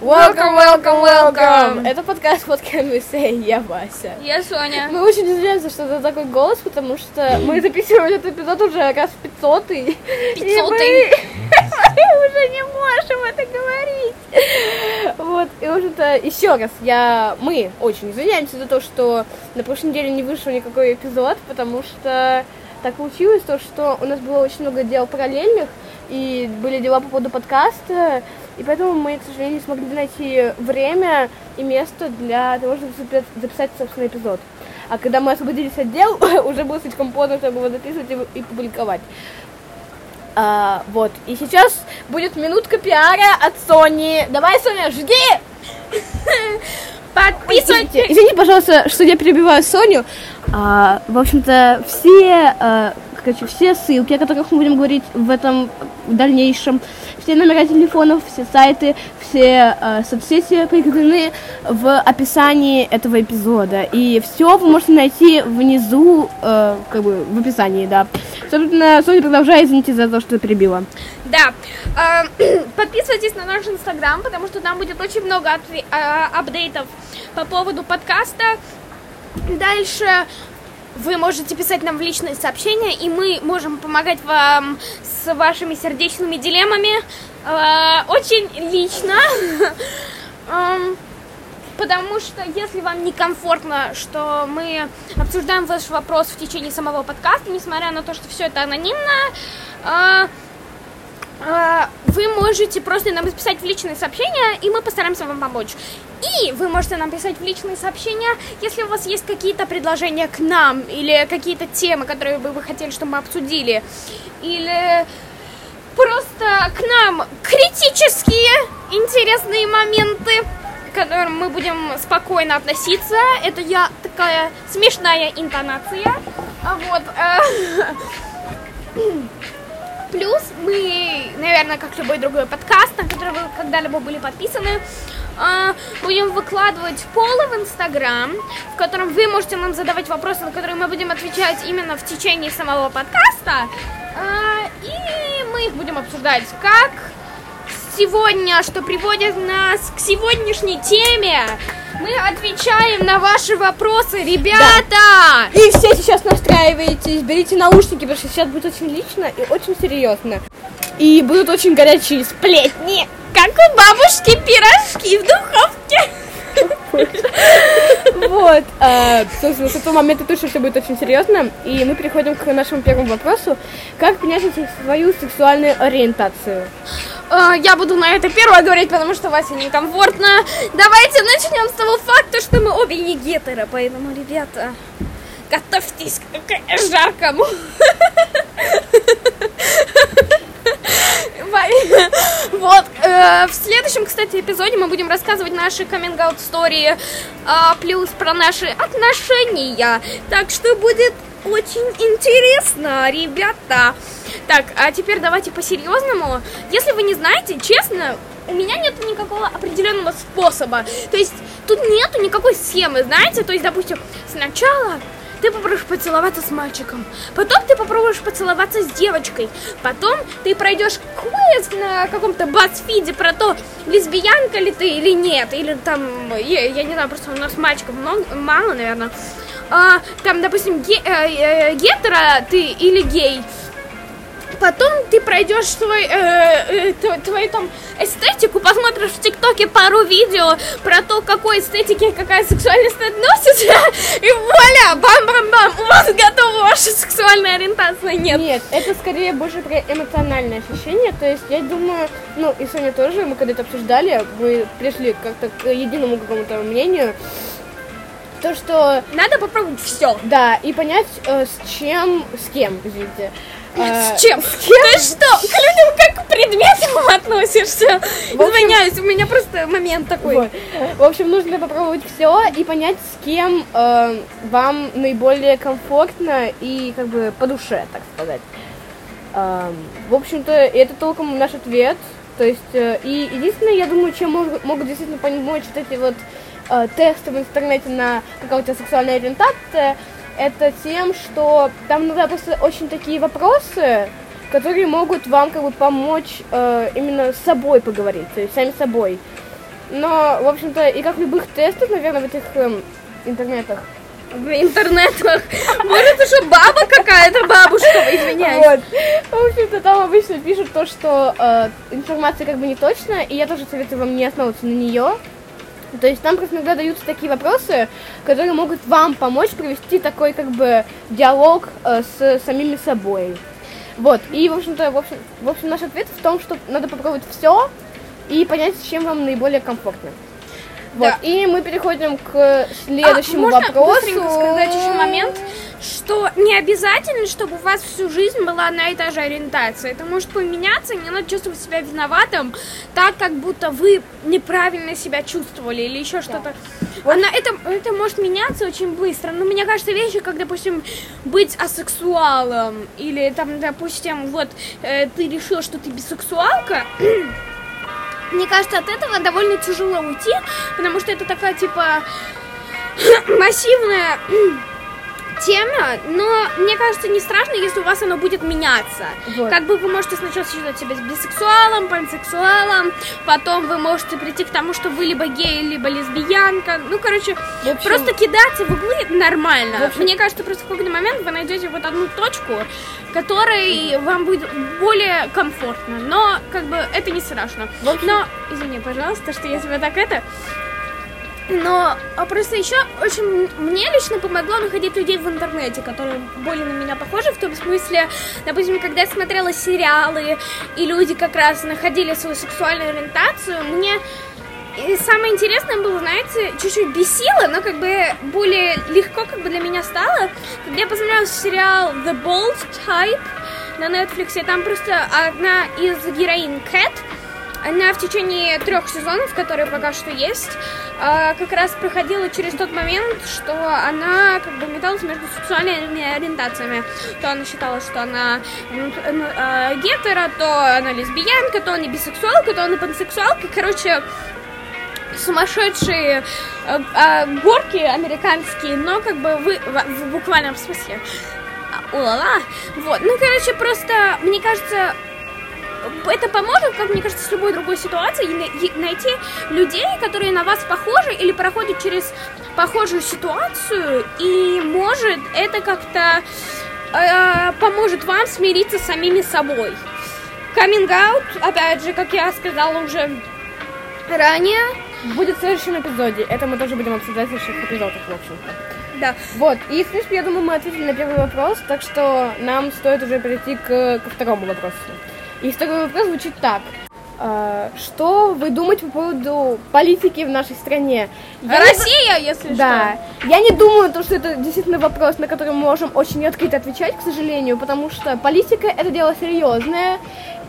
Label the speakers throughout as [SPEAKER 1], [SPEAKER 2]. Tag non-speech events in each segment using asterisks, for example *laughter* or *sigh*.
[SPEAKER 1] Welcome, welcome, welcome! Это подкаст What Can We Say, я Вася.
[SPEAKER 2] Я Соня.
[SPEAKER 1] Мы очень извиняемся, что это такой голос, потому что мы записываем этот эпизод уже раз 500 и...
[SPEAKER 2] 500
[SPEAKER 1] мы... *laughs* мы уже не можем это говорить. Вот, и, в общем-то, еще раз, я... Мы очень извиняемся за то, что на прошлой неделе не вышел никакой эпизод, потому что так получилось то, что у нас было очень много дел параллельных, и были дела по поводу подкаста, и поэтому мы, к сожалению, не смогли найти время и место для того, чтобы записать собственный эпизод. А когда мы освободились от дел, *laughs* уже было слишком поздно, чтобы его записывать и, и публиковать. А, вот. И сейчас будет минутка пиара от Сони. Давай, Соня, жги! *laughs*
[SPEAKER 2] Подписывайтесь!
[SPEAKER 1] Извини, пожалуйста, что я перебиваю Соню. А, в общем-то, все а, короче, все ссылки, о которых мы будем говорить в этом дальнейшем, все номера телефонов, все сайты, все э, соцсети прикреплены в описании этого эпизода. И все вы можете найти внизу, э, как бы в описании, да. Собственно, Соня, продолжай, извините за то, что перебила.
[SPEAKER 2] Да. Э, *clears throat* подписывайтесь на наш инстаграм, потому что там будет очень много э, апдейтов по поводу подкаста. Дальше вы можете писать нам в личные сообщения, и мы можем помогать вам с вашими сердечными дилеммами э, очень лично. *laughs* Эм, потому что если вам некомфортно, что мы обсуждаем ваш вопрос в течение самого подкаста, несмотря на то, что все это анонимно, э, вы можете просто нам написать в личные сообщения, и мы постараемся вам помочь. И вы можете нам писать в личные сообщения, если у вас есть какие-то предложения к нам, или какие-то темы, которые бы вы хотели, чтобы мы обсудили, или просто к нам критические интересные моменты, к которым мы будем спокойно относиться. Это я такая смешная интонация. А вот. *laughs* Плюс мы, наверное, как любой другой подкаст, на который вы когда-либо были подписаны, а, будем выкладывать полы в Инстаграм, в котором вы можете нам задавать вопросы, на которые мы будем отвечать именно в течение самого подкаста. А, и мы их будем обсуждать как сегодня, что приводит нас к сегодняшней теме. Мы отвечаем на ваши вопросы, ребята! Да.
[SPEAKER 1] И все сейчас настраивайтесь, берите наушники, потому что сейчас будет очень лично и очень серьезно. И будут очень горячие сплетни,
[SPEAKER 2] как у бабушки пирожки в духовке.
[SPEAKER 1] Вот. А, собственно, с этого момента точно все будет очень серьезно. И мы переходим к нашему первому вопросу. Как понять свою сексуальную ориентацию?
[SPEAKER 2] А, я буду на это первое говорить, потому что Вася некомфортно. Давайте начнем с того факта, что мы обе не гетеры, поэтому, ребята, готовьтесь к жаркому. *laughs* *laughs* Вот, э, в следующем, кстати, эпизоде мы будем рассказывать наши каминг-аут истории, а, плюс про наши отношения. Так что будет очень интересно, ребята. Так, а теперь давайте по-серьезному. Если вы не знаете, честно, у меня нет никакого определенного способа. То есть тут нету никакой схемы, знаете? То есть, допустим, сначала ты попробуешь поцеловаться с мальчиком, потом ты попробуешь поцеловаться с девочкой, потом ты пройдешь квест на каком-то басфиде про то, лесбиянка ли ты или нет, или там, я, я не знаю, просто у нас мальчиков много, мало, наверное, а, там, допустим, ге, э, э, гетера ты или гей, потом ты пройдешь свой, э, э, твою там эстетику, посмотришь в ТикТоке пару видео про то, какой эстетике какая сексуальность относится, и вуаля, бам-бам-бам, у вас готова ваша сексуальная ориентация, нет.
[SPEAKER 1] Нет, это скорее больше про эмоциональное ощущение, то есть я думаю, ну и Соня тоже, мы когда это обсуждали, мы пришли как-то к единому какому-то мнению, то, что...
[SPEAKER 2] Надо попробовать все.
[SPEAKER 1] Да, и понять, э, с чем, с кем, извините.
[SPEAKER 2] С чем? С кем? Ты что, к людям как к предметам относишься? Извиняюсь, у меня просто момент такой. Вот.
[SPEAKER 1] В общем, нужно попробовать все и понять, с кем э, вам наиболее комфортно и как бы по душе, так сказать. Э, в общем-то, это толком наш ответ. То есть, э, и единственное, я думаю, чем могут, могут действительно помочь вот эти вот э, тесты в интернете на какая у тебя сексуальная ориентация, это тем, что там иногда просто очень такие вопросы, которые могут вам как бы помочь э, именно с собой поговорить, то есть сами собой. Но, в общем-то, и как любых тестов, наверное, в этих эм, интернетах,
[SPEAKER 2] В интернетах. Может, уже баба какая-то, бабушка, извиняюсь.
[SPEAKER 1] Вот. В общем-то, там обычно пишут то, что э, информация как бы не точная, и я тоже советую вам не основываться на нее. То есть там просто иногда даются такие вопросы, которые могут вам помочь провести такой как бы диалог э, с самими собой. Вот. И, в общем-то, в общем, в общем, наш ответ в том, что надо попробовать все и понять, с чем вам наиболее комфортно. Вот.
[SPEAKER 2] Да.
[SPEAKER 1] И мы переходим к следующему
[SPEAKER 2] а, можно
[SPEAKER 1] вопросу.
[SPEAKER 2] быстренько сказать еще момент, что не обязательно, чтобы у вас всю жизнь была одна и та же ориентация. Это может поменяться, не надо чувствовать себя виноватым, так как будто вы неправильно себя чувствовали или еще что-то. Она, это, это может меняться очень быстро. Но мне кажется, вещи, как, допустим, быть асексуалом, или там, допустим, вот э, ты решил, что ты бисексуалка, *clears throat* мне кажется, от этого довольно тяжело уйти, потому что это такая, типа, *clears throat* массивная *clears throat* тема, но мне кажется, не страшно, если у вас оно будет меняться.
[SPEAKER 1] Вот.
[SPEAKER 2] Как бы вы можете сначала считать себя бисексуалом, пансексуалом, потом вы можете прийти к тому, что вы либо гей, либо лесбиянка. Ну, короче,
[SPEAKER 1] В общем-
[SPEAKER 2] просто кидаться в углы нормально.
[SPEAKER 1] В общем-
[SPEAKER 2] Мне кажется, просто в какой-то момент вы найдете вот одну точку, которой вам будет более комфортно. Но, как бы, это не страшно.
[SPEAKER 1] В общем-
[SPEAKER 2] Но, извини, пожалуйста, что я тебя так это... Но а просто еще очень мне лично помогло находить людей в интернете, которые более на меня похожи, в том смысле, допустим, когда я смотрела сериалы, и люди как раз находили свою сексуальную ориентацию, мне и самое интересное было, знаете, чуть-чуть бесило, но как бы более легко как бы для меня стало, когда я посмотрела сериал The Bold Type на Netflix, и там просто одна из героинь Кэт, она в течение трех сезонов, которые пока что есть, а, как раз проходила через тот момент, что она как бы металась между сексуальными ориентациями. То она считала, что она м, м, а, гетеро, то она лесбиянка, то она бисексуалка, то она пансексуалка. Короче, сумасшедшие э, а, горки американские, но как бы вы, в, в буквальном смысле. А, О-ла-ла. Вот, ну, короче, просто, мне кажется, это поможет, как мне кажется, с любой другой ситуацией, и на- и найти людей, которые на вас похожи или проходят через похожую ситуацию, и может это как-то э, поможет вам смириться с самими собой. Coming out, опять же, как я сказала уже ранее,
[SPEAKER 1] Будет в следующем эпизоде. Это мы тоже будем обсуждать в следующих эпизодах, в общем-то.
[SPEAKER 2] да,
[SPEAKER 1] Вот, и, в принципе, я думаю, мы ответили на первый вопрос, так что нам стоит уже перейти к, ко второму вопросу. И второй вопрос звучит так. А, что вы думаете по поводу политики в нашей стране? Я не
[SPEAKER 2] Россия, если
[SPEAKER 1] Да. Я не думаю, то, что это действительно вопрос, на который мы можем очень открыто отвечать, к сожалению, потому что политика это дело серьезное,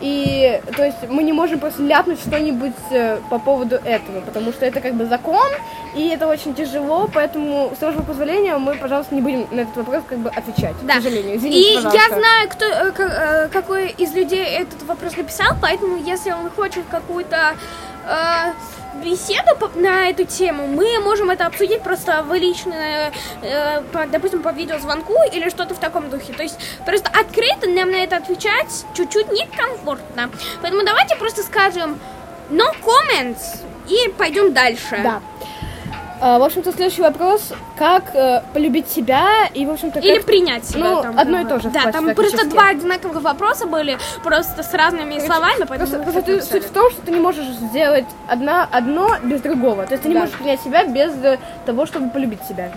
[SPEAKER 1] и то есть мы не можем просто ляпнуть что-нибудь э, по поводу этого, потому что это как бы закон, и это очень тяжело, поэтому, с вашего позволения, мы, пожалуйста, не будем на этот вопрос как бы отвечать,
[SPEAKER 2] Да.
[SPEAKER 1] к сожалению.
[SPEAKER 2] И
[SPEAKER 1] Извините,
[SPEAKER 2] я
[SPEAKER 1] пожалуйста.
[SPEAKER 2] знаю, кто, э, э, какой из людей этот вопрос написал, поэтому если он хочет какую-то э, беседу на эту тему, мы можем это обсудить просто в лично, э, по- допустим, по видеозвонку или что-то в таком духе. То есть просто открыто нам на это отвечать чуть-чуть некомфортно. Поэтому давайте просто скажем no comments и пойдем дальше.
[SPEAKER 1] Да. А, в общем-то, следующий вопрос. Как э, полюбить себя и, в общем-то,
[SPEAKER 2] Или
[SPEAKER 1] как...
[SPEAKER 2] принять себя.
[SPEAKER 1] Ну,
[SPEAKER 2] там,
[SPEAKER 1] одно и то же,
[SPEAKER 2] Да, там просто два одинаковых вопроса были, просто с разными словами, поэтому...
[SPEAKER 1] Просто, просто ты- суть в том, что ты не можешь сделать одна, одно без другого. То есть ты не
[SPEAKER 2] Да.
[SPEAKER 1] можешь принять себя без э, того, чтобы полюбить себя.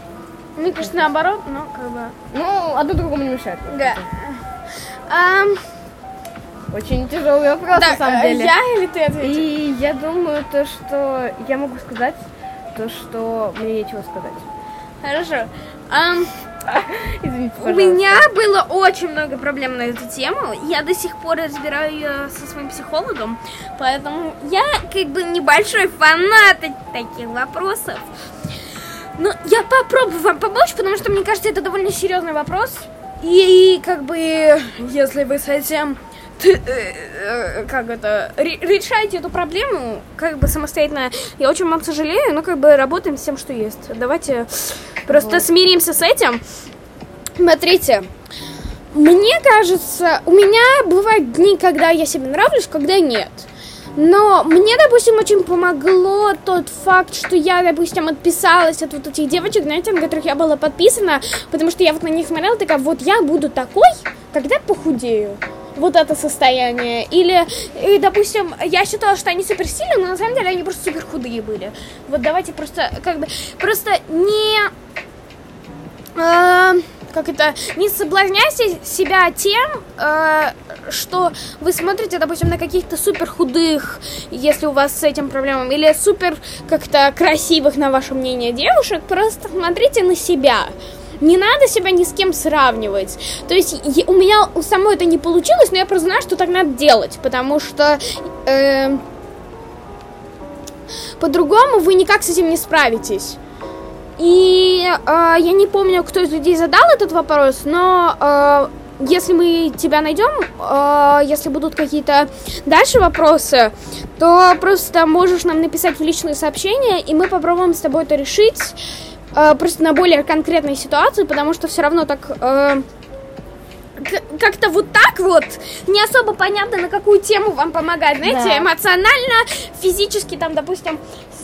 [SPEAKER 2] Мне кажется, наоборот, но как бы...
[SPEAKER 1] Ну, одно другому не мешает.
[SPEAKER 2] Да.
[SPEAKER 1] Очень тяжелый вопрос,
[SPEAKER 2] да,
[SPEAKER 1] на самом
[SPEAKER 2] э,
[SPEAKER 1] деле.
[SPEAKER 2] я или ты ответишь?
[SPEAKER 1] И я думаю, то, что я могу сказать, то, что мне нечего сказать.
[SPEAKER 2] Хорошо. Ам, *laughs*
[SPEAKER 1] Извините,
[SPEAKER 2] у меня было очень много проблем на эту тему. Я до сих пор разбираю ее со своим психологом, поэтому я как бы небольшой фанат таких вопросов. Но я попробую вам помочь, потому что мне кажется, это довольно серьезный вопрос. И как бы, если вы с этим как это, ре- решаете эту проблему как бы самостоятельно. Я очень вам сожалею, но как бы работаем с тем, что есть. Давайте просто
[SPEAKER 1] Вот.
[SPEAKER 2] смиримся с этим. Смотрите, мне кажется, у меня бывают дни, когда я себе нравлюсь, когда нет. Но мне, допустим, очень помогло тот факт, что я, допустим, отписалась от вот этих девочек, знаете, на которых я была подписана, потому что я вот на них смотрела, такая, вот я буду такой, когда похудею вот это состояние. Или, и, допустим, я считала, что они супер сильные, но на самом деле они просто супер худые были. Вот давайте просто, как бы, просто не... Э, как это, не соблазняйте себя тем, э, что вы смотрите, допустим, на каких-то супер худых, если у вас с этим проблемами, или супер как-то красивых, на ваше мнение, девушек, просто смотрите на себя. Не надо себя ни с кем сравнивать. То есть у меня у самой это не получилось, но я просто знаю, что так надо делать, потому что э, по-другому вы никак с этим не справитесь. И э, я не помню, кто из людей задал этот вопрос, но э, если мы тебя найдем, э, если будут какие-то дальше вопросы, то просто можешь нам написать в личные сообщения, и мы попробуем с тобой это решить э, просто на более конкретной ситуации, потому что все равно так э, как-то вот так вот не особо понятно, на какую тему вам помогать, знаете, да. эмоционально, физически, там, допустим,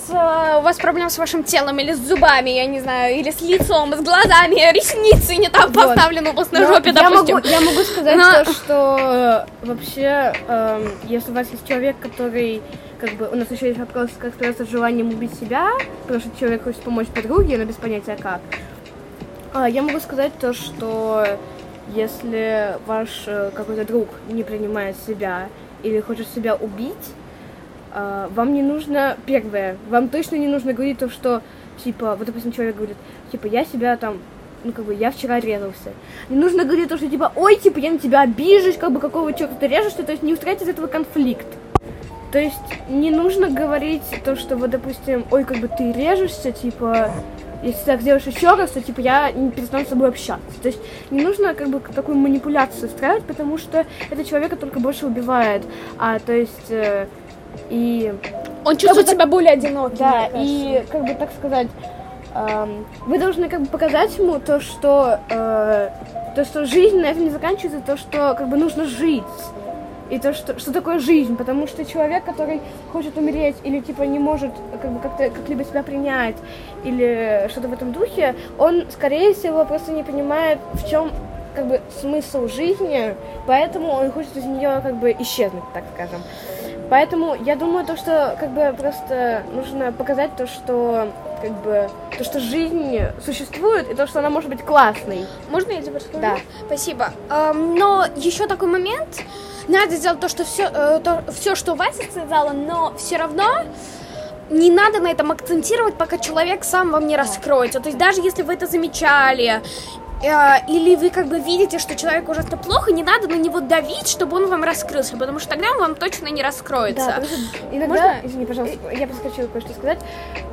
[SPEAKER 2] с, у вас проблем с вашим телом или с зубами, я не знаю, или с лицом, с глазами, ресницы не там вот. поставлены у вас на жопе,
[SPEAKER 1] я
[SPEAKER 2] допустим.
[SPEAKER 1] Могу, я могу сказать Но... то, что э, вообще, э, если у вас есть человек, который как бы у нас еще есть вопрос, как справиться с желанием убить себя, потому что человек хочет помочь подруге, но без понятия как. А, я могу сказать то, что если ваш э, какой-то друг не принимает себя или хочет себя убить, а, вам не нужно, первое, вам точно не нужно говорить то, что, типа, вот, допустим, человек говорит, типа, я себя там ну, как бы, я вчера резался. Не нужно говорить то, что, типа, ой, типа, я на тебя обижусь, как бы, какого черта ты режешься, то есть не устраивать из этого конфликт. То есть не нужно говорить то, что вот, допустим, ой, как бы ты режешься, типа, если ты так сделаешь еще раз, то типа я не перестану с тобой общаться. То есть не нужно как бы такую манипуляцию устраивать, потому что это человека только больше убивает. А то есть э, и
[SPEAKER 2] он чувствует себя так, более одиноким.
[SPEAKER 1] Да, и как бы так сказать, э, вы должны как бы показать ему то, что э, то, что жизнь на этом не заканчивается, то, что как бы нужно жить и то, что, что такое жизнь, потому что человек, который хочет умереть или типа не может как бы как-то как-либо себя принять или что-то в этом духе, он, скорее всего, просто не понимает, в чем как бы смысл жизни, поэтому он хочет из нее как бы исчезнуть, так скажем. Поэтому я думаю, то, что как бы просто нужно показать то, что как бы то, что жизнь существует, и то, что она может быть классной.
[SPEAKER 2] Можно я тебе расскажу?
[SPEAKER 1] Да.
[SPEAKER 2] Спасибо. Но еще такой момент. Надо сделать то, что все, э, то, все, что Вася сказала, но все равно не надо на этом акцентировать, пока человек сам вам не раскроется. То есть даже если вы это замечали, э, или вы как бы видите, что человеку ужасно плохо, не надо на него давить, чтобы он вам раскрылся, потому что тогда он вам точно не раскроется.
[SPEAKER 1] Да, иногда, Можно? извини, пожалуйста, я просто хочу кое-что сказать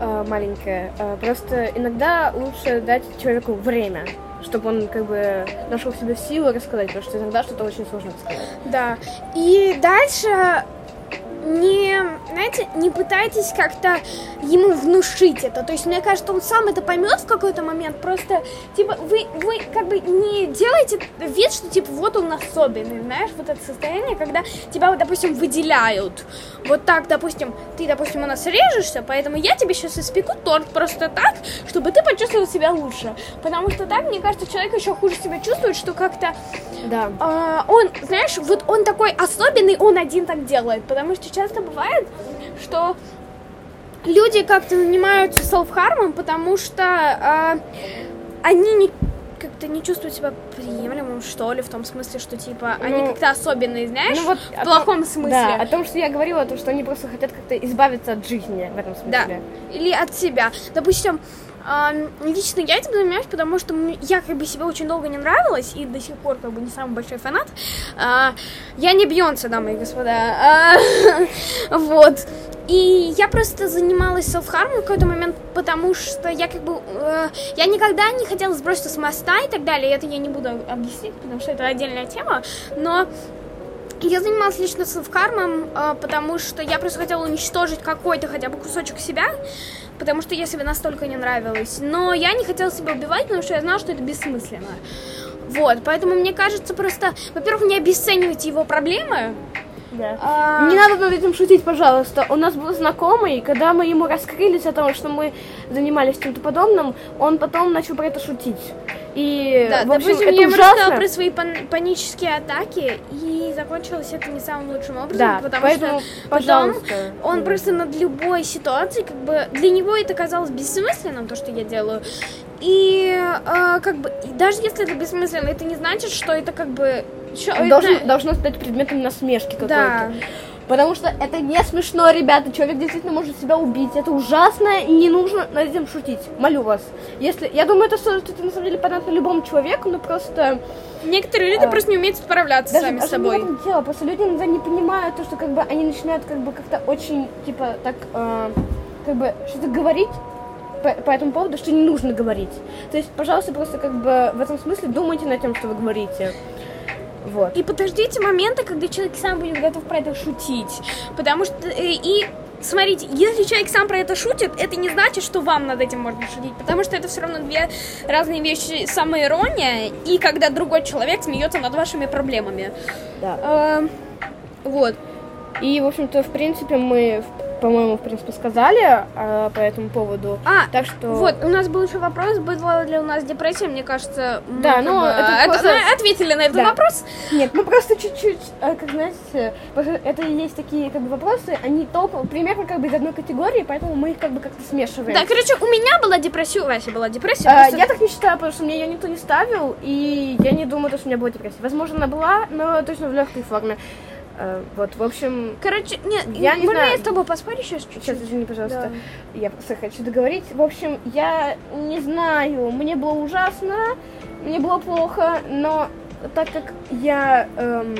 [SPEAKER 1] э, маленькое. Э, просто иногда лучше дать человеку время чтобы он как бы нашел в себе силы рассказать, потому что иногда что-то очень сложно сказать.
[SPEAKER 2] Да. И дальше не, знаете, не пытайтесь как-то ему внушить это. То есть, мне кажется, он сам это поймет в какой-то момент. Просто, типа, вы, вы как бы не делаете вид, что, типа, вот он особенный, знаешь, вот это состояние, когда тебя, вот, допустим, выделяют. Вот так, допустим, ты, допустим, у нас режешься, поэтому я тебе сейчас испеку торт просто так, чтобы ты почувствовал себя лучше. Потому что так, мне кажется, человек еще хуже себя чувствует, что как-то...
[SPEAKER 1] Да.
[SPEAKER 2] Э, он, знаешь, вот он такой особенный, он один так делает, потому что часто бывает, что люди как-то занимаются селф-хармом, потому что э, они не как-то не чувствуют себя приемлемым, что ли, в том смысле, что, типа, ну, они как-то особенные, знаешь, ну, вот в плохом том, смысле.
[SPEAKER 1] Да, о том, что я говорила, то, что они просто хотят как-то избавиться от жизни в этом смысле.
[SPEAKER 2] Да, или от себя. Допустим, лично я этим занимаюсь, потому что я как бы себе очень долго не нравилась и до сих пор как бы не самый большой фанат. А, я не Бьонсе, дамы и господа. А, *laughs* вот. И я просто занималась селф-хармом в какой-то момент, потому что я как бы... Э, я никогда не хотела сброситься с моста и так далее. Это я не буду объяснять, потому что это отдельная тема. Но я занималась лично селф-кармом, э, потому что я просто хотела уничтожить какой-то хотя бы кусочек себя потому что я себе настолько не нравилась. Но я не хотела себя убивать, потому что я знала, что это бессмысленно. Вот, поэтому мне кажется просто, во-первых, не обесценивайте его проблемы,
[SPEAKER 1] Да.
[SPEAKER 2] А,
[SPEAKER 1] Не надо над этим шутить, пожалуйста. У нас был знакомый, когда мы ему раскрылись о том, что мы занимались чем-то подобным, он потом начал про это шутить. И,
[SPEAKER 2] Да,
[SPEAKER 1] в общем,
[SPEAKER 2] допустим,
[SPEAKER 1] это
[SPEAKER 2] я
[SPEAKER 1] ужасно.
[SPEAKER 2] рассказала про свои пан- панические атаки, и закончилось это не самым лучшим образом,
[SPEAKER 1] Да,
[SPEAKER 2] потому
[SPEAKER 1] поэтому,
[SPEAKER 2] что потом
[SPEAKER 1] пожалуйста.
[SPEAKER 2] он
[SPEAKER 1] Да.
[SPEAKER 2] просто над любой ситуацией, как бы, для него это казалось бессмысленным, то, что я делаю, и э, как бы, и даже если это бессмысленно, это не значит, что это как бы... чё- это-
[SPEAKER 1] Должен- должно стать предметом насмешки какой-то.
[SPEAKER 2] Да.
[SPEAKER 1] Потому что это не смешно, ребята. Человек действительно может себя убить. Это ужасно, и не нужно над этим шутить. Молю вас. Если, я думаю, это, это на самом деле понятно любому человеку, но просто
[SPEAKER 2] Некоторые люди
[SPEAKER 1] А,
[SPEAKER 2] просто не умеют справляться
[SPEAKER 1] даже,
[SPEAKER 2] сами с
[SPEAKER 1] не в
[SPEAKER 2] собой.
[SPEAKER 1] этом дело. Просто люди иногда не понимают то, что как бы они начинают как бы как-то очень типа так э, как бы что-то говорить по, по этому поводу, что не нужно говорить. То есть, пожалуйста, просто как бы в этом смысле думайте над тем, что вы говорите. Вот.
[SPEAKER 2] И подождите момента, когда человек сам будет готов про это шутить. Потому что... э, И смотрите, если человек сам про это шутит, это не значит, что вам над этим можно шутить. Потому что это все равно две разные вещи. Самоирония и когда другой человек смеется над вашими проблемами.
[SPEAKER 1] Да.
[SPEAKER 2] Эм, Вот.
[SPEAKER 1] И, в общем-то, в принципе, мы, в- по-моему, в принципе, сказали э, по этому поводу.
[SPEAKER 2] А,
[SPEAKER 1] Так что...
[SPEAKER 2] Вот, у нас был еще вопрос, была ли у нас депрессия, мне кажется, мы
[SPEAKER 1] Да, ну,
[SPEAKER 2] бы
[SPEAKER 1] это
[SPEAKER 2] от-
[SPEAKER 1] просто-
[SPEAKER 2] ответили на этот
[SPEAKER 1] Да.
[SPEAKER 2] вопрос.
[SPEAKER 1] Нет, мы просто чуть-чуть, э, как знаете, это и есть такие как бы вопросы, они толком, примерно как бы из одной категории, поэтому мы их как бы как-то смешиваем.
[SPEAKER 2] Да, короче, у меня была депрессия, у Васи была депрессия.
[SPEAKER 1] Э,
[SPEAKER 2] просто-
[SPEAKER 1] Я так не считаю, потому что мне ее никто не ставил, и я не думаю, что у меня была депрессия. Возможно, она была, но точно в легкой форме. Э, Вот, в общем,
[SPEAKER 2] Короче, нет,
[SPEAKER 1] Я не знаю.
[SPEAKER 2] я с тобой поспорю сейчас чуть-чуть?
[SPEAKER 1] сейчас извини, пожалуйста, я просто хочу договорить. В общем, я не знаю, мне было ужасно, мне было плохо, но так как я, эм,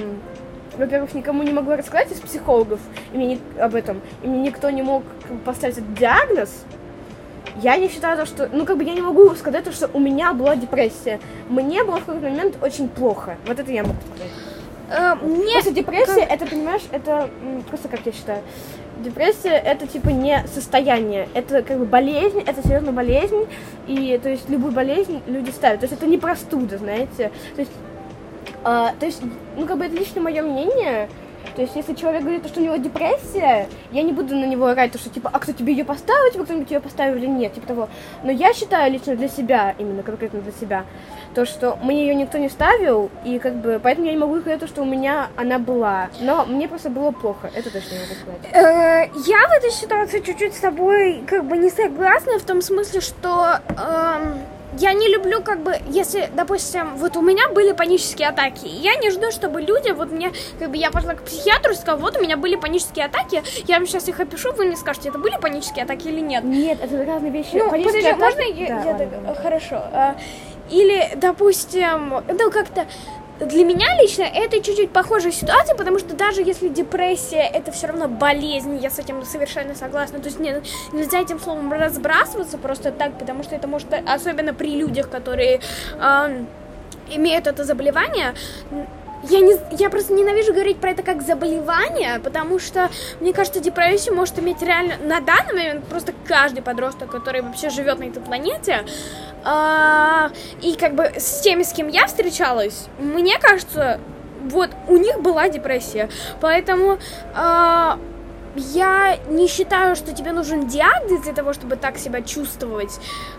[SPEAKER 1] во-первых, никому не могла рассказать из психологов и мне ни- об этом, и мне никто не мог поставить этот диагноз, я не считаю то, что, ну, как бы я не могу сказать, то, что у меня была депрессия. Мне было в какой-то момент очень плохо. Вот это я могу сказать.
[SPEAKER 2] Э, мне...
[SPEAKER 1] Просто депрессия, это, понимаешь, это просто как я считаю. Депрессия это типа не состояние, это как бы болезнь, это серьезная болезнь, и то есть любую болезнь люди ставят. То есть это не простуда, знаете. То есть, а, то есть, ну как бы это лично мое мнение. То есть, если человек говорит, что у него депрессия, я не буду на него орать, то, что типа, а кто тебе ее поставил, типа кто-нибудь ее поставил или нет, типа того. Но я считаю лично для себя, именно конкретно для себя, то, что мне ее никто не ставил, и как бы, поэтому я не могу сказать, то, что у меня она была. Но мне просто было плохо, это точно могу сказать.
[SPEAKER 2] Э, я в этой ситуации чуть-чуть с тобой как бы не согласна в том смысле, что эм, я не люблю как бы, если, допустим, вот у меня были панические атаки, я не жду, чтобы люди, вот мне, как бы я пошла к психиатру и сказала, вот у меня были панические атаки, я вам сейчас их опишу, вы мне скажете, это были панические атаки или нет.
[SPEAKER 1] Нет, это разные вещи.
[SPEAKER 2] Ну,
[SPEAKER 1] Панические
[SPEAKER 2] подожди,
[SPEAKER 1] атаки-
[SPEAKER 2] можно я,
[SPEAKER 1] Да,
[SPEAKER 2] я
[SPEAKER 1] ладно,
[SPEAKER 2] так-
[SPEAKER 1] ладно.
[SPEAKER 2] хорошо. А, Или, допустим, ну как-то для меня лично это чуть-чуть похожая ситуация, потому что даже если депрессия это все равно болезнь, я с этим совершенно согласна. То есть не- нельзя этим словом разбрасываться просто так, потому что это может, особенно при людях, которые ам, имеют это заболевание, я, не, я просто ненавижу говорить про это как заболевание, потому что, мне кажется, депрессию может иметь реально на данный момент просто каждый подросток, который вообще живет на этой планете. А, и как бы с теми, с кем я встречалась, мне кажется, вот у них была депрессия. Поэтому а, я не считаю, что тебе нужен диагноз для того, чтобы так себя чувствовать.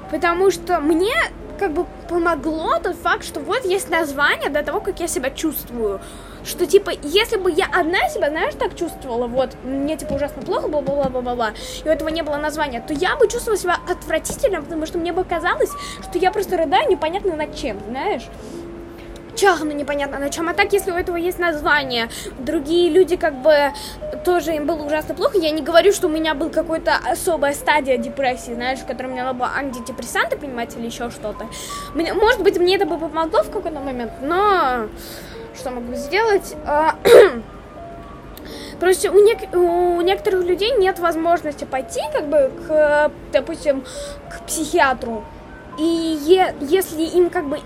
[SPEAKER 2] Потому что мне как бы помогло тот факт, что вот есть название для того, как я себя чувствую. Что, типа, если бы я одна себя, знаешь, так чувствовала, вот, мне, типа, ужасно плохо, бла-бла-бла-бла-бла, и у этого не было названия, то я бы чувствовала себя отвратительно, потому что мне бы казалось, что я просто рыдаю непонятно над чем, знаешь? Чахну непонятно на чем. А так, если у этого есть название, другие люди как бы тоже им было ужасно плохо. Я не говорю, что у меня был какой-то особая стадия депрессии, знаешь, в которой у меня было антидепрессанты, понимаете, или еще что-то. Может быть, мне это бы помогло в какой-то момент, но что могу сделать? А, *clears throat* Просто у, нек- у некоторых людей нет возможности пойти, как бы, к, допустим, к психиатру. И е- если им как бы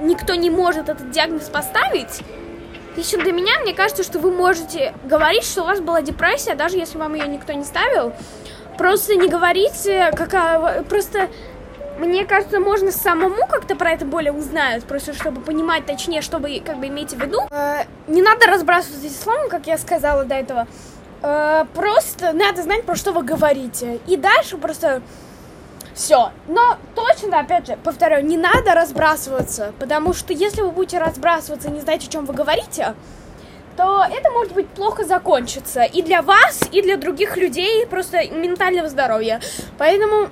[SPEAKER 2] никто не может этот диагноз поставить, лично для меня, мне кажется, что вы можете говорить, что у вас была депрессия, даже если вам ее никто не ставил. Просто не говорите, какая... Просто мне кажется, можно самому как-то про это более узнать, просто чтобы понимать точнее, что вы как бы имеете в виду. Э, не надо разбрасываться этим словом, как я сказала до этого. Э, просто надо знать, про что вы говорите. И дальше просто все. Но точно, опять же, повторяю, не надо разбрасываться, потому что если вы будете разбрасываться и не знаете, о чем вы говорите, то это может быть плохо закончиться и для вас, и для других людей, просто ментального здоровья. Поэтому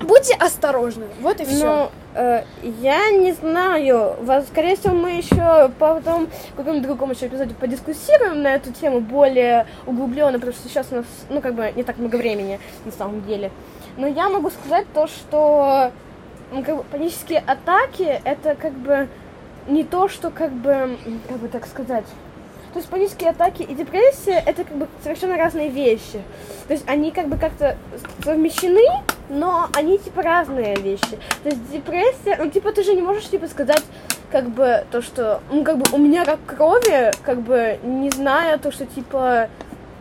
[SPEAKER 2] будьте осторожны. Вот и все.
[SPEAKER 1] Ну, э, я не знаю. Вас, скорее всего, мы еще потом в каком-то другом еще эпизоде подискуссируем на эту тему более углубленно, потому что сейчас у нас, ну, как бы, не так много времени на самом деле. Но я могу сказать то, что как бы, панические атаки это как бы не то, что как бы, как бы так сказать. То есть панические атаки и депрессия это как бы совершенно разные вещи. То есть они как бы как-то совмещены, но они типа разные вещи. То есть депрессия, ну типа ты же не можешь типа сказать как бы то, что, ну как бы у меня рак крови, как бы не зная то, что типа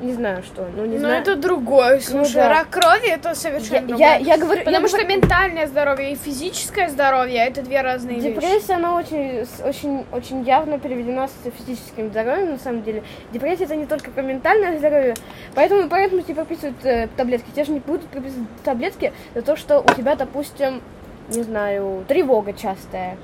[SPEAKER 1] не знаю что, ну не
[SPEAKER 2] Но
[SPEAKER 1] знаю.
[SPEAKER 2] это другое. Слушай,
[SPEAKER 1] да.
[SPEAKER 2] рак крови это совершенно
[SPEAKER 1] Я-
[SPEAKER 2] другое.
[SPEAKER 1] я- я говорю- я
[SPEAKER 2] Потому что
[SPEAKER 1] говорю-
[SPEAKER 2] ментальное здоровье и физическое здоровье это две разные вещи.
[SPEAKER 1] Депрессия, она очень, очень, очень явно переведена с физическим здоровьем, на самом деле. Депрессия это не только про ментальное здоровье, поэтому, поэтому тебе прописывают э, таблетки. Тебе же не будут прописывать таблетки за то, что у тебя, допустим, не знаю, тревога частая.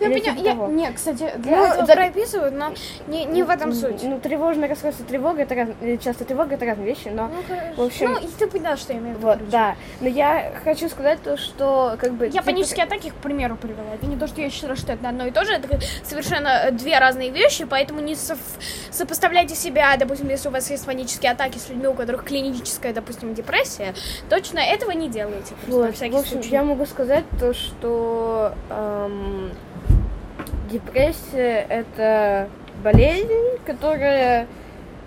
[SPEAKER 2] Ну, поня-
[SPEAKER 1] типа
[SPEAKER 2] я-
[SPEAKER 1] того.
[SPEAKER 2] Не, кстати, для
[SPEAKER 1] Ну,
[SPEAKER 2] этого
[SPEAKER 1] за-
[SPEAKER 2] прописывают, но не, не в этом суть.
[SPEAKER 1] Ну, тревожное расстройство, тревога, это раз- э, часто тревога, это разные вещи, но...
[SPEAKER 2] Ну,
[SPEAKER 1] в общем-
[SPEAKER 2] Ну, и ты поняла, что я имею в виду.
[SPEAKER 1] Вот, да. Но я хочу сказать то, что, как бы...
[SPEAKER 2] Я
[SPEAKER 1] типа,
[SPEAKER 2] панические атаки, к примеру, привела. Это не то, что я считаю, что это одно и то же. Это совершенно э, две разные вещи, поэтому не сов- сопоставляйте себя, допустим, если у вас есть панические атаки с людьми, у которых клиническая, допустим, депрессия, точно этого не делайте. На
[SPEAKER 1] Вот,
[SPEAKER 2] всякий
[SPEAKER 1] в общем,
[SPEAKER 2] случай.
[SPEAKER 1] я могу сказать то, что эм, депрессия это болезнь, которая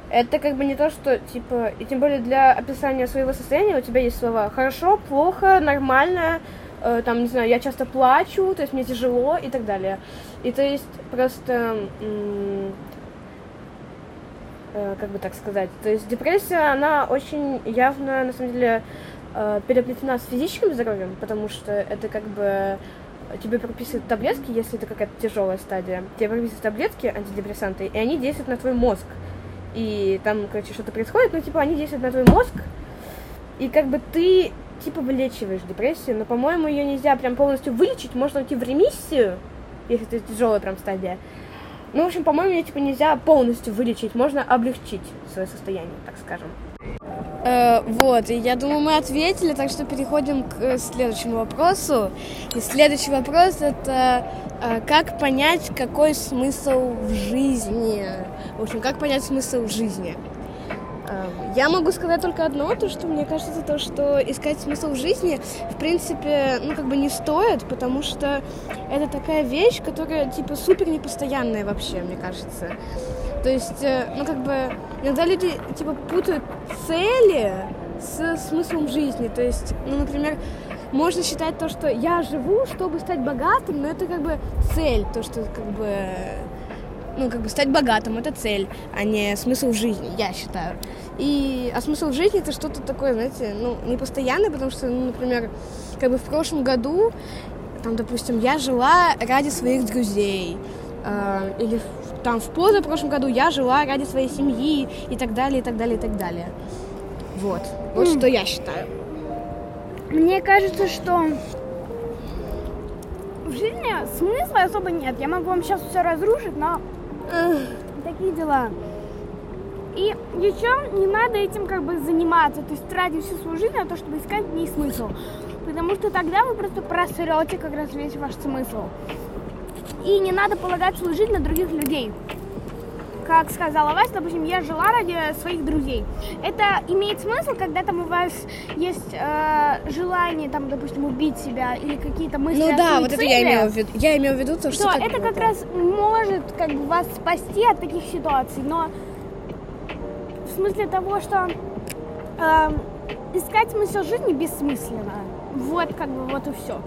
[SPEAKER 1] это как бы не то, что типа, и тем более для описания своего состояния у тебя есть слова хорошо, плохо, нормально, э, там, не знаю, я часто плачу, то есть мне тяжело и так далее. И то есть просто э, как бы так сказать. То есть депрессия, она очень явно, на самом деле, э, переплетена с физическим здоровьем, потому что это как бы тебе прописывают таблетки, если это какая-то тяжелая стадия, тебе прописывают таблетки, антидепрессанты, и они действуют на твой мозг. И там, короче, что-то происходит, ну, типа, они действуют на твой мозг, и как бы ты, типа, вылечиваешь депрессию, но, по-моему, ее нельзя прям полностью вылечить, можно уйти в ремиссию, если это тяжелая прям стадия. Ну, в общем, по-моему, ее, типа, нельзя полностью вылечить, можно облегчить свое состояние, так скажем. Э, вот, и я думаю, мы ответили, так что переходим к э, следующему вопросу. И следующий вопрос это э, как понять, какой смысл в жизни. В общем, как понять смысл в жизни. Э, Я могу сказать только одно, то что мне кажется, то, что искать смысл в жизни, в принципе, ну, как бы не стоит, потому что это такая вещь, которая, типа, супер непостоянная вообще, мне кажется. То есть, э, ну, как бы, иногда люди, типа, путают цели с смыслом жизни. То есть, ну, например, можно считать то, что я живу, чтобы стать богатым, но это как бы цель, то, что как бы, ну, как бы стать богатым, это цель, а не смысл жизни, я считаю. И, а смысл жизни это что-то такое, знаете, ну, непостоянное, потому что, ну, например, как бы в прошлом году, там, допустим, я жила ради своих друзей, э, или там в позапрошлом году я жила ради своей семьи и так далее, и так далее, и так далее. Вот. Вот что я считаю.
[SPEAKER 2] Мне кажется, что в жизни смысла особо нет. Я могу вам сейчас все разрушить, но такие дела. И еще не надо этим как бы заниматься, то есть тратить всю свою жизнь на то, чтобы искать в ней смысл. Потому что тогда вы просто просрете как раз весь ваш смысл. И не надо полагать свою жизнь на других людей. Как сказала Вася, допустим, я жила ради своих друзей. Это имеет смысл, когда там у вас есть э, желание, там, допустим, убить себя или какие-то мысли
[SPEAKER 1] Ну
[SPEAKER 2] о
[SPEAKER 1] да, вот это я
[SPEAKER 2] суициде
[SPEAKER 1] имела в виду. Я имела в виду то, что...
[SPEAKER 2] это как раз может как бы вас спасти от таких ситуаций, но в смысле того, что эм, искать смысл жизни бессмысленно. Вот как бы вот и все.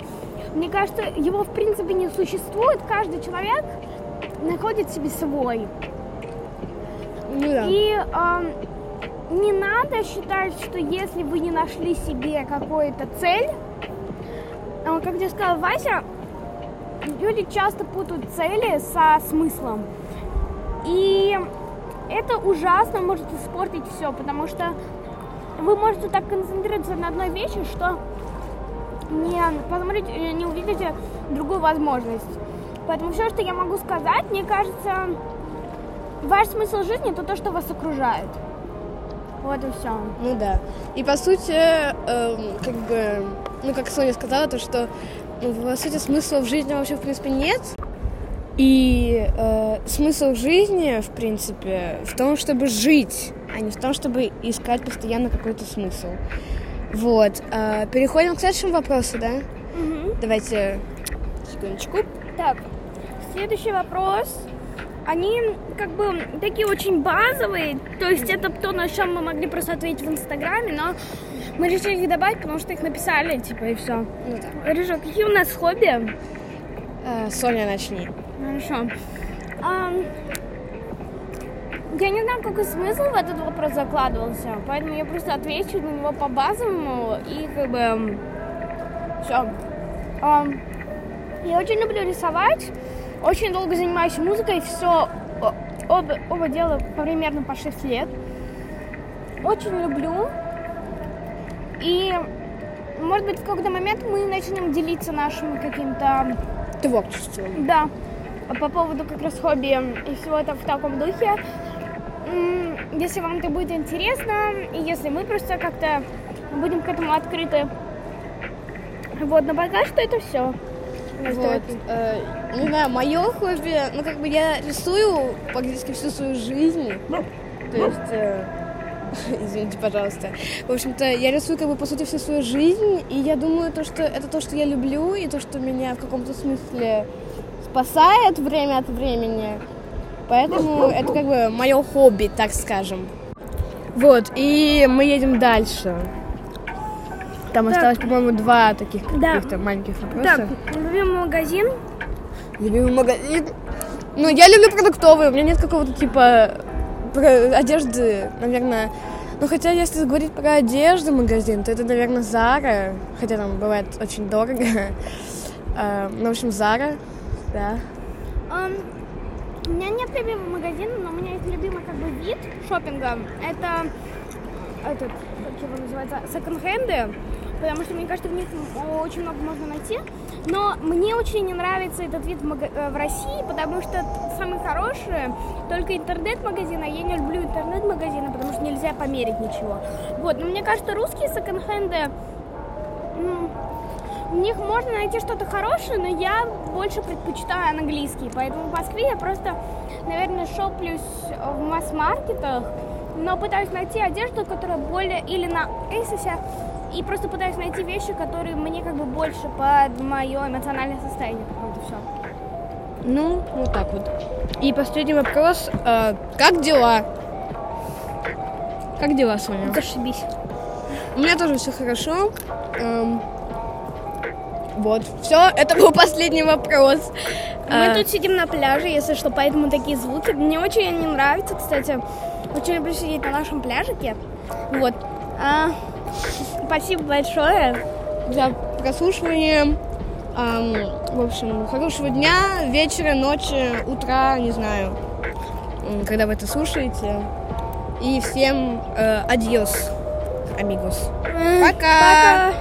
[SPEAKER 2] Мне кажется, его в принципе не существует. Каждый человек находит себе свой.
[SPEAKER 1] Ну да.
[SPEAKER 2] И эм, не надо считать, что если вы не нашли себе какую-то цель, А, Как тебе сказал Вася, люди часто путают цели со смыслом. И это ужасно может испортить все, потому что вы можете так концентрироваться на одной вещи, что не посмотрите, э, не увидите другую возможность. Поэтому все, что я могу сказать, мне кажется, ваш смысл жизни это то, что вас окружает. Вот и все.
[SPEAKER 1] Ну да. И по сути, эм, как бы, ну как Соня сказала, то что ну, по сути смысла в жизни вообще в принципе нет. И э, смысл жизни, в принципе, в том, чтобы жить, а не в том, чтобы искать постоянно какой-то смысл. Вот. э, переходим к следующему вопросу, да? Давайте секундочку.
[SPEAKER 2] Так, следующий вопрос. Они как бы такие очень базовые, то есть это то, на чем мы могли просто ответить в Инстаграме, но мы решили их добавить, потому что их написали, типа, и все.
[SPEAKER 1] Ну да.
[SPEAKER 2] Рыжок, какие у нас хобби?
[SPEAKER 1] Э, Соня, начни.
[SPEAKER 2] Хорошо. Ам, я не знаю, какой смысл в этот вопрос закладывался, поэтому я просто отвечу на него по базовому и как бы все. я очень люблю рисовать, очень долго занимаюсь музыкой, все оба, оба дела примерно по 6 лет. Очень люблю. И может быть в какой-то момент мы начнем делиться нашими каким-то
[SPEAKER 1] Творчеством.
[SPEAKER 2] да, по поводу как раз хобби и всего это в таком духе. Если вам это будет интересно, и если мы просто как-то будем к этому открыты. Вот, но пока что это все.
[SPEAKER 1] Вот, э, не знаю, мое хобби, ну как бы я рисую практически всю свою жизнь. То есть, э, *laughs* извините, пожалуйста. В общем-то, я рисую как бы по сути всю свою жизнь, и я думаю, то, что это то, что я люблю, и то, что меня в каком-то смысле спасает время от времени. Поэтому это как бы мое хобби, так скажем. Вот, и мы едем дальше. Там
[SPEAKER 2] Так.
[SPEAKER 1] осталось, по-моему, два таких
[SPEAKER 2] Да.
[SPEAKER 1] каких-то маленьких вопроса.
[SPEAKER 2] Так, любимый магазин.
[SPEAKER 1] Любимый магазин. Ну, я люблю продуктовые. У меня нет какого-то типа про- одежды, наверное. Ну, хотя, если говорить про одежду магазин, то это, наверное, Зара. Хотя там бывает очень дорого. *laughs* А, Ну, в общем, Зара, да.
[SPEAKER 2] У меня нет любимого магазина, но у меня есть любимый как бы вид шопинга. Это этот, как его называется, секонд-хенды. Потому что, мне кажется, в них очень много можно найти. Но мне очень не нравится этот вид в, э, России, потому что самые хорошие только интернет-магазины, а я не люблю интернет-магазины, потому что нельзя померить ничего. Вот, но мне кажется, русские секонд-хенды, ну, в них можно найти что-то хорошее, но я больше предпочитаю английский. Поэтому в Москве я просто, наверное, шоплюсь в масс-маркетах, но пытаюсь найти одежду, которая более или на Эйсосе, и просто пытаюсь найти вещи, которые мне как бы больше под мое эмоциональное состояние. И все.
[SPEAKER 1] Ну, вот так вот. И последний вопрос. а, как дела? Как дела, Соня?
[SPEAKER 2] Зашибись.
[SPEAKER 1] У меня тоже все хорошо. Эм, вот, все, это был последний вопрос.
[SPEAKER 2] Мы
[SPEAKER 1] А,
[SPEAKER 2] тут сидим на пляже, если что, поэтому такие звуки. Мне очень они нравятся, кстати. Очень люблю сидеть на нашем пляжике. Вот. А, спасибо большое.
[SPEAKER 1] за прослушивание. Ам, в общем, хорошего дня, вечера, ночи, утра, не знаю, когда вы это слушаете. И всем э, адьос, амигос. Пока!
[SPEAKER 2] Пока.